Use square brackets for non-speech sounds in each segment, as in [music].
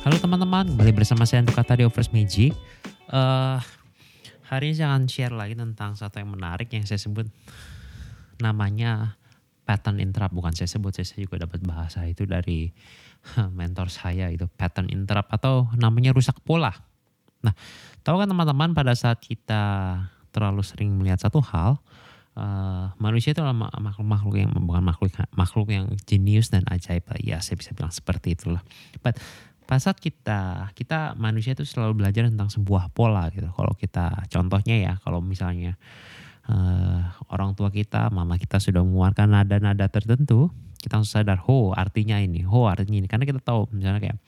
Halo teman-teman, kembali bersama saya untuk kata di Offers Magic. Uh, hari ini saya akan share lagi tentang satu yang menarik yang saya sebut namanya pattern interrupt. Bukan saya sebut, saya juga dapat bahasa itu dari mentor saya itu pattern interrupt atau namanya rusak pola. Nah, tahu kan teman-teman pada saat kita terlalu sering melihat satu hal, uh, manusia itu adalah makhluk-makhluk yang bukan makhluk makhluk yang jenius dan ajaib. Ya, saya bisa bilang seperti itulah. But pada saat kita kita manusia itu selalu belajar tentang sebuah pola gitu. Kalau kita contohnya ya, kalau misalnya uh, orang tua kita, mama kita sudah mengeluarkan nada-nada tertentu, kita langsung sadar, ho artinya ini, ho artinya ini. Karena kita tahu misalnya kayak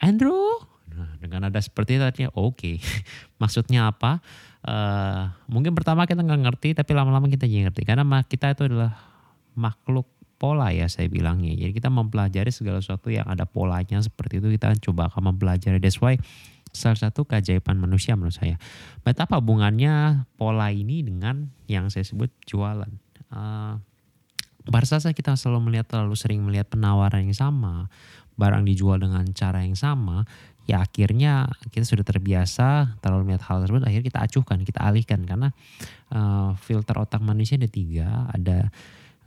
Andrew, nah, dengan nada seperti itu artinya oke. Okay. [laughs] Maksudnya apa? Uh, mungkin pertama kita nggak ngerti, tapi lama-lama kita jadi ngerti. Karena kita itu adalah makhluk pola ya saya bilangnya. Jadi kita mempelajari segala sesuatu yang ada polanya seperti itu kita coba akan mempelajari. That's why salah satu keajaiban manusia menurut saya. But apa hubungannya pola ini dengan yang saya sebut jualan? Uh, pada saat kita selalu melihat terlalu sering melihat penawaran yang sama, barang dijual dengan cara yang sama, ya akhirnya kita sudah terbiasa terlalu melihat hal tersebut, akhirnya kita acuhkan, kita alihkan karena uh, filter otak manusia ada tiga, ada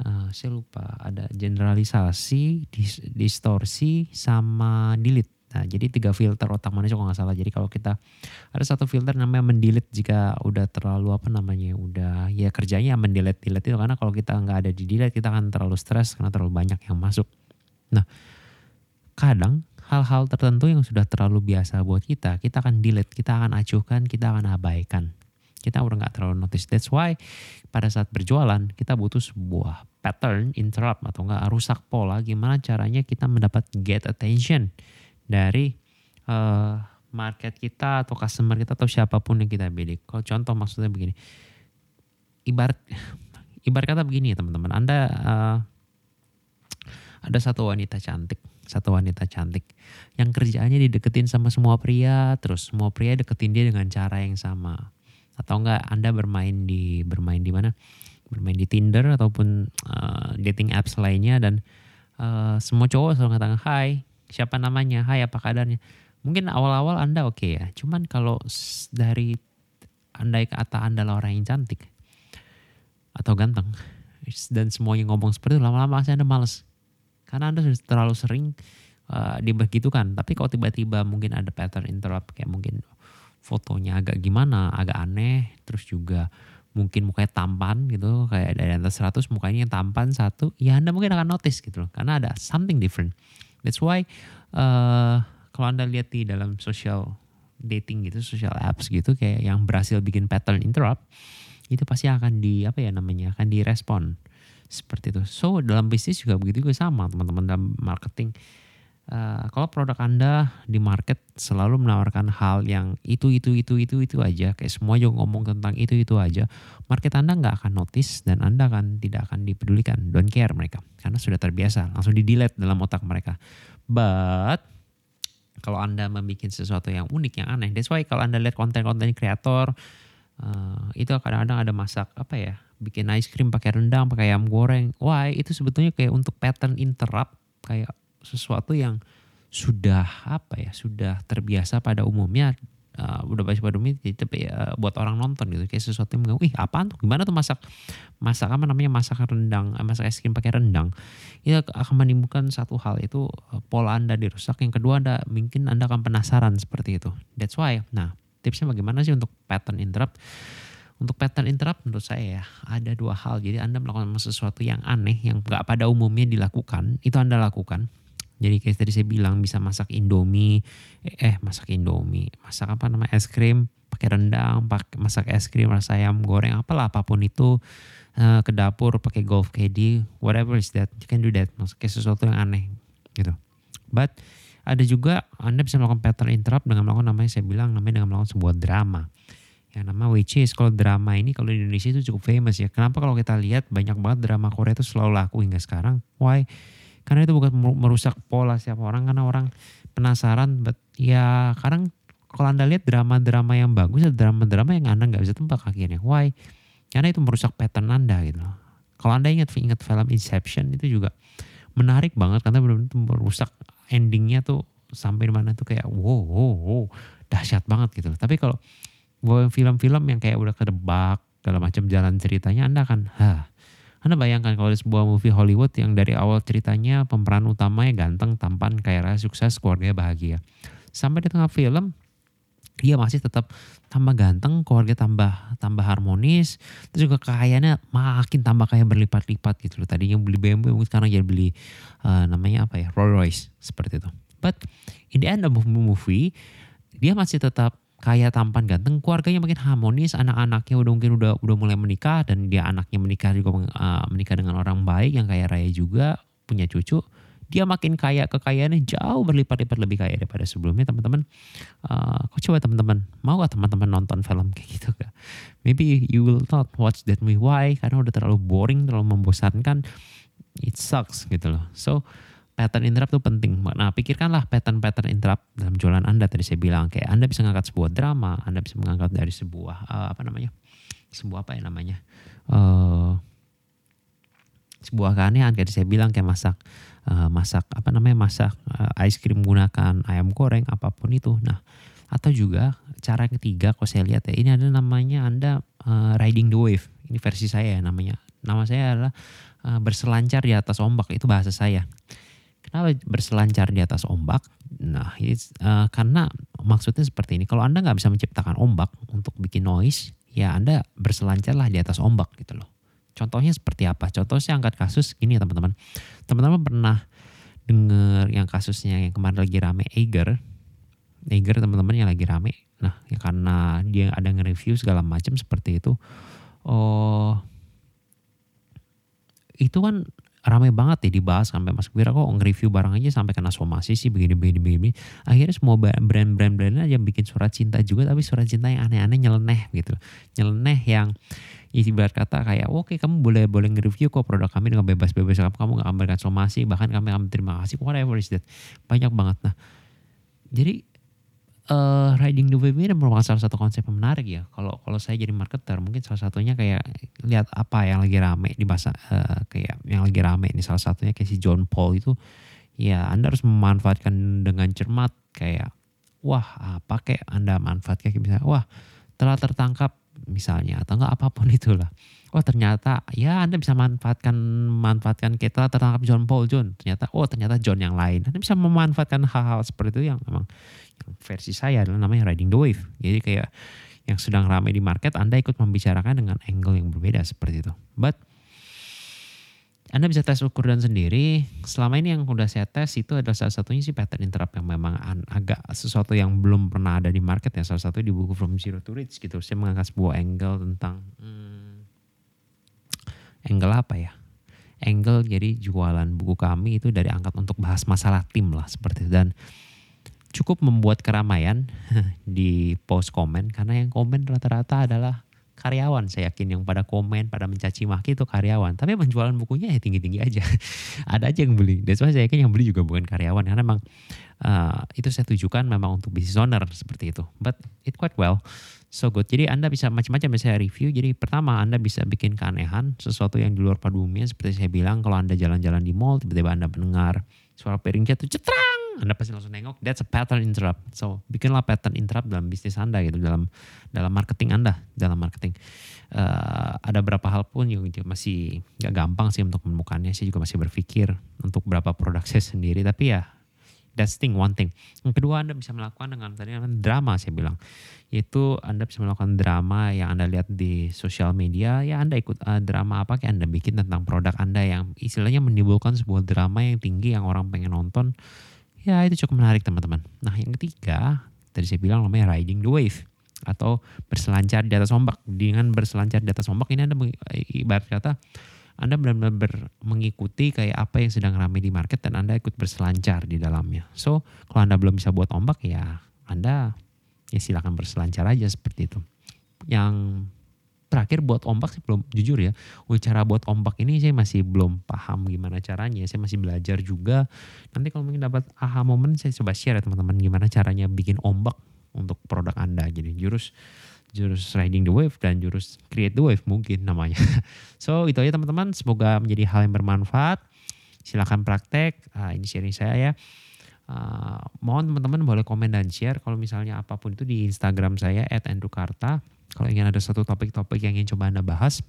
uh, saya lupa ada generalisasi, dis, distorsi, sama delete. Nah, jadi tiga filter otak manusia kalau nggak salah. Jadi kalau kita ada satu filter namanya mendelete jika udah terlalu apa namanya, udah ya kerjanya mendelete delete itu karena kalau kita nggak ada di delete kita akan terlalu stres karena terlalu banyak yang masuk. Nah, kadang hal-hal tertentu yang sudah terlalu biasa buat kita, kita akan delete, kita akan acuhkan, kita akan abaikan kita udah nggak terlalu notice. That's why pada saat berjualan kita butuh sebuah pattern interrupt atau nggak rusak pola. Gimana caranya kita mendapat get attention dari uh, market kita atau customer kita atau siapa pun yang kita bidik. Kalau contoh maksudnya begini, ibarat [laughs] ibarat kata begini ya teman-teman. Anda uh, ada satu wanita cantik, satu wanita cantik yang kerjaannya dideketin sama semua pria, terus semua pria deketin dia dengan cara yang sama atau enggak Anda bermain di bermain di mana? Bermain di Tinder ataupun uh, dating apps lainnya dan uh, semua cowok selalu mengatakan hai, siapa namanya? Hai, apa kabarnya? Mungkin awal-awal Anda oke okay ya. Cuman kalau dari Anda kata Anda adalah orang yang cantik atau ganteng dan semuanya ngomong seperti itu lama-lama Anda males. Karena Anda sudah terlalu sering uh, dibegitukan. Tapi kalau tiba-tiba mungkin ada pattern interrupt kayak mungkin fotonya agak gimana, agak aneh, terus juga mungkin mukanya tampan gitu, kayak dari atas 100 mukanya yang tampan satu, ya Anda mungkin akan notice gitu loh, karena ada something different. That's why uh, kalau Anda lihat di dalam social dating gitu, social apps gitu, kayak yang berhasil bikin pattern interrupt, itu pasti akan di apa ya namanya, akan direspon seperti itu. So dalam bisnis juga begitu juga sama teman-teman dalam marketing Uh, kalau produk Anda di market selalu menawarkan hal yang itu itu itu itu itu aja, kayak semua juga ngomong tentang itu itu aja, market Anda nggak akan notice dan Anda akan tidak akan dipedulikan, don't care mereka, karena sudah terbiasa, langsung di delete dalam otak mereka. But kalau Anda membuat sesuatu yang unik, yang aneh, that's why kalau Anda lihat konten-konten kreator uh, itu kadang-kadang ada masak apa ya, bikin ice cream pakai rendang, pakai ayam goreng, why? Itu sebetulnya kayak untuk pattern interrupt kayak sesuatu yang sudah apa ya sudah terbiasa pada umumnya uh, udah biasa pada umumnya tapi uh, buat orang nonton gitu kayak sesuatu yang ih apaan tuh? Gimana tuh masak masak apa namanya masak rendang eh, masak es krim pakai rendang? Itu akan menimbulkan satu hal itu pola anda dirusak. Yang kedua anda mungkin anda akan penasaran seperti itu. That's why. Nah tipsnya bagaimana sih untuk pattern interrupt? Untuk pattern interrupt menurut saya ya ada dua hal. Jadi anda melakukan sesuatu yang aneh yang gak pada umumnya dilakukan itu anda lakukan jadi kayak tadi saya bilang bisa masak indomie, eh, eh masak indomie, masak apa namanya es krim pakai rendang, pakai masak es krim rasa ayam goreng apalah apa pun itu uh, ke dapur pakai golf caddy, whatever is that, you can do that. Maksudnya sesuatu yang aneh gitu. But ada juga Anda bisa melakukan pattern interrupt dengan melakukan namanya saya bilang namanya dengan melakukan sebuah drama yang nama which is kalau drama ini kalau di Indonesia itu cukup famous ya. Kenapa kalau kita lihat banyak banget drama Korea itu selalu laku hingga sekarang? Why? Karena itu bukan merusak pola siapa orang karena orang penasaran but ya kadang kalau anda lihat drama-drama yang bagus drama-drama yang anda nggak bisa tebak akhirnya. Why? Karena itu merusak pattern anda gitu kalau anda ingat ingat film Inception itu juga menarik banget karena benar-benar merusak endingnya tuh sampai di mana tuh kayak wow, wow, wow dahsyat banget gitu. Tapi kalau film-film yang kayak udah kedebak segala macam jalan ceritanya Anda akan ha anda bayangkan kalau sebuah movie Hollywood yang dari awal ceritanya pemeran utamanya ganteng, tampan, kaya raya, sukses, keluarga bahagia. Sampai di tengah film, dia masih tetap tambah ganteng, keluarga tambah tambah harmonis, terus juga kekayaannya makin tambah kaya berlipat-lipat gitu loh. Tadinya beli BMW, sekarang jadi beli uh, namanya apa ya, Rolls Royce seperti itu. But in the end of the movie, dia masih tetap kaya tampan ganteng keluarganya makin harmonis anak-anaknya udah mungkin udah udah mulai menikah dan dia anaknya menikah juga uh, menikah dengan orang baik yang kaya raya juga punya cucu dia makin kaya kekayaannya jauh berlipat-lipat lebih kaya daripada sebelumnya teman-teman. Uh, kok coba teman-teman mau gak teman-teman nonton film kayak gitu gak maybe you will not watch that movie. Why? Karena udah terlalu boring terlalu membosankan. It sucks gitu loh. So pattern interrupt itu penting. Nah, pikirkanlah pattern-pattern interrupt dalam jualan Anda. Tadi saya bilang kayak Anda bisa mengangkat sebuah drama, Anda bisa mengangkat dari sebuah uh, apa namanya? sebuah apa ya namanya? Uh, sebuah keanehan kayak saya bilang kayak masak uh, masak apa namanya masak uh, ice cream menggunakan ayam goreng apa pun itu. Nah, atau juga cara ketiga kalau saya lihat ya ini ada namanya Anda uh, riding the wave. Ini versi saya ya namanya. Nama saya adalah uh, berselancar di atas ombak itu bahasa saya. Kenapa berselancar di atas ombak? Nah, uh, karena maksudnya seperti ini. Kalau Anda nggak bisa menciptakan ombak untuk bikin noise, ya Anda berselancarlah di atas ombak gitu loh. Contohnya seperti apa? Contohnya angkat kasus gini ya teman-teman. Teman-teman pernah dengar yang kasusnya yang kemarin lagi rame Eiger. Eiger teman-teman yang lagi rame. Nah, ya karena dia ada nge-review segala macam seperti itu. Oh, itu kan ramai banget ya dibahas sampai Mas Wira kok nge-review barang aja sampai kena somasi sih begini begini begini. Akhirnya semua brand-brand brand aja bikin surat cinta juga tapi surat cinta yang aneh-aneh nyeleneh gitu. Nyeleneh yang ibarat kata kayak oke okay, kamu boleh boleh nge-review kok produk kami dengan bebas-bebas kamu kamu gak memberikan somasi bahkan kami akan terima kasih whatever is that banyak banget nah jadi uh, riding the wave ini merupakan salah satu konsep yang menarik ya. Kalau kalau saya jadi marketer mungkin salah satunya kayak lihat apa yang lagi rame di masa uh, kayak yang lagi rame ini salah satunya kayak si John Paul itu ya Anda harus memanfaatkan dengan cermat kayak wah apa kayak Anda manfaatkan kayak misalnya wah telah tertangkap misalnya atau enggak apa pun [laughs] itulah. Oh ternyata ya Anda bisa manfaatkan manfaatkan kita tertangkap John Paul John. Ternyata oh ternyata John yang lain. Anda bisa memanfaatkan hal-hal seperti itu yang memang versi saya adalah namanya riding the wave. Jadi kayak yang sedang ramai di market, Anda ikut membicarakan dengan angle yang berbeda seperti itu. But anda bisa tes ukuran sendiri. Selama ini yang udah saya tes itu adalah salah satunya sih pattern interrupt yang memang agak sesuatu yang belum pernah ada di market ya. Salah satu di buku From Zero to Rich gitu. Saya mengangkat sebuah angle tentang hmm, angle apa ya? Angle jadi jualan buku kami itu dari angkat untuk bahas masalah tim lah seperti itu. Dan cukup membuat keramaian [laughs] di post komen karena yang komen rata-rata adalah karyawan. Saya yakin yang pada komen pada mencaci maki itu karyawan. Tapi penjualan bukunya ya tinggi-tinggi aja. [laughs] Ada aja yang beli. Dan saya yakin yang beli juga bukan karyawan. Karena memang uh, itu saya tujukan memang untuk business owner seperti itu. But it quite well. So good. Jadi anda bisa macam-macam bisa review. Jadi pertama anda bisa bikin keanehan sesuatu yang di luar pada umumnya. Seperti saya bilang kalau anda jalan-jalan di mall tiba-tiba anda mendengar suara piring jatuh cetrang anda pasti langsung nengok, that's a pattern interrupt. So, bikinlah pattern interrupt dalam bisnis Anda gitu, dalam dalam marketing Anda, dalam marketing. Uh, ada beberapa hal pun yang masih gak gampang sih untuk menemukannya. Saya juga masih berpikir untuk beberapa produk saya sendiri, tapi ya that's thing, one thing. Yang kedua Anda bisa melakukan dengan tadi drama saya bilang. Yaitu Anda bisa melakukan drama yang Anda lihat di sosial media, ya Anda ikut uh, drama apa kayak Anda bikin tentang produk Anda yang istilahnya menimbulkan sebuah drama yang tinggi yang orang pengen nonton Ya itu cukup menarik teman-teman. Nah yang ketiga, tadi saya bilang namanya riding the wave atau berselancar di atas ombak. Dengan berselancar di atas ombak ini Anda ibarat kata Anda benar-benar mengikuti kayak apa yang sedang ramai di market dan Anda ikut berselancar di dalamnya. So kalau Anda belum bisa buat ombak ya Anda ya silakan berselancar aja seperti itu. Yang terakhir buat ombak sih belum jujur ya. Oh, cara buat ombak ini saya masih belum paham gimana caranya. Saya masih belajar juga. Nanti kalau mungkin dapat aha momen saya coba share ya teman-teman gimana caranya bikin ombak untuk produk anda. Jadi jurus jurus riding the wave dan jurus create the wave mungkin namanya. [laughs] So itu aja teman-teman. Semoga menjadi hal yang bermanfaat. Silahkan praktek. Uh, ini sharing saya ya. Uh, mohon teman-teman boleh komen dan share kalau misalnya apa pun itu di Instagram saya @andrewkarta. Kalau ingin ada satu topik-topik yang ingin coba anda bahas,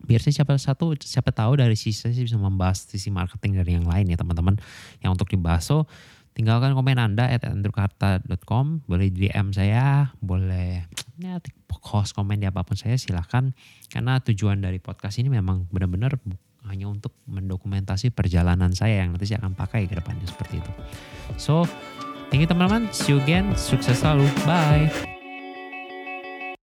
biar saya siapa satu siapa tahu dari sisi saya bisa membahas sisi marketing dari yang lain ya teman-teman yang untuk dibahas so tinggalkan komen anda at andrewkarta.com boleh DM saya boleh ya post komen di apa pun saya silahkan karena tujuan dari podcast ini memang benar-benar hanya untuk mendokumentasi perjalanan saya yang nanti saya akan pakai ke depannya seperti itu. So, thank you teman-teman. See you again. Sukses selalu. Bye.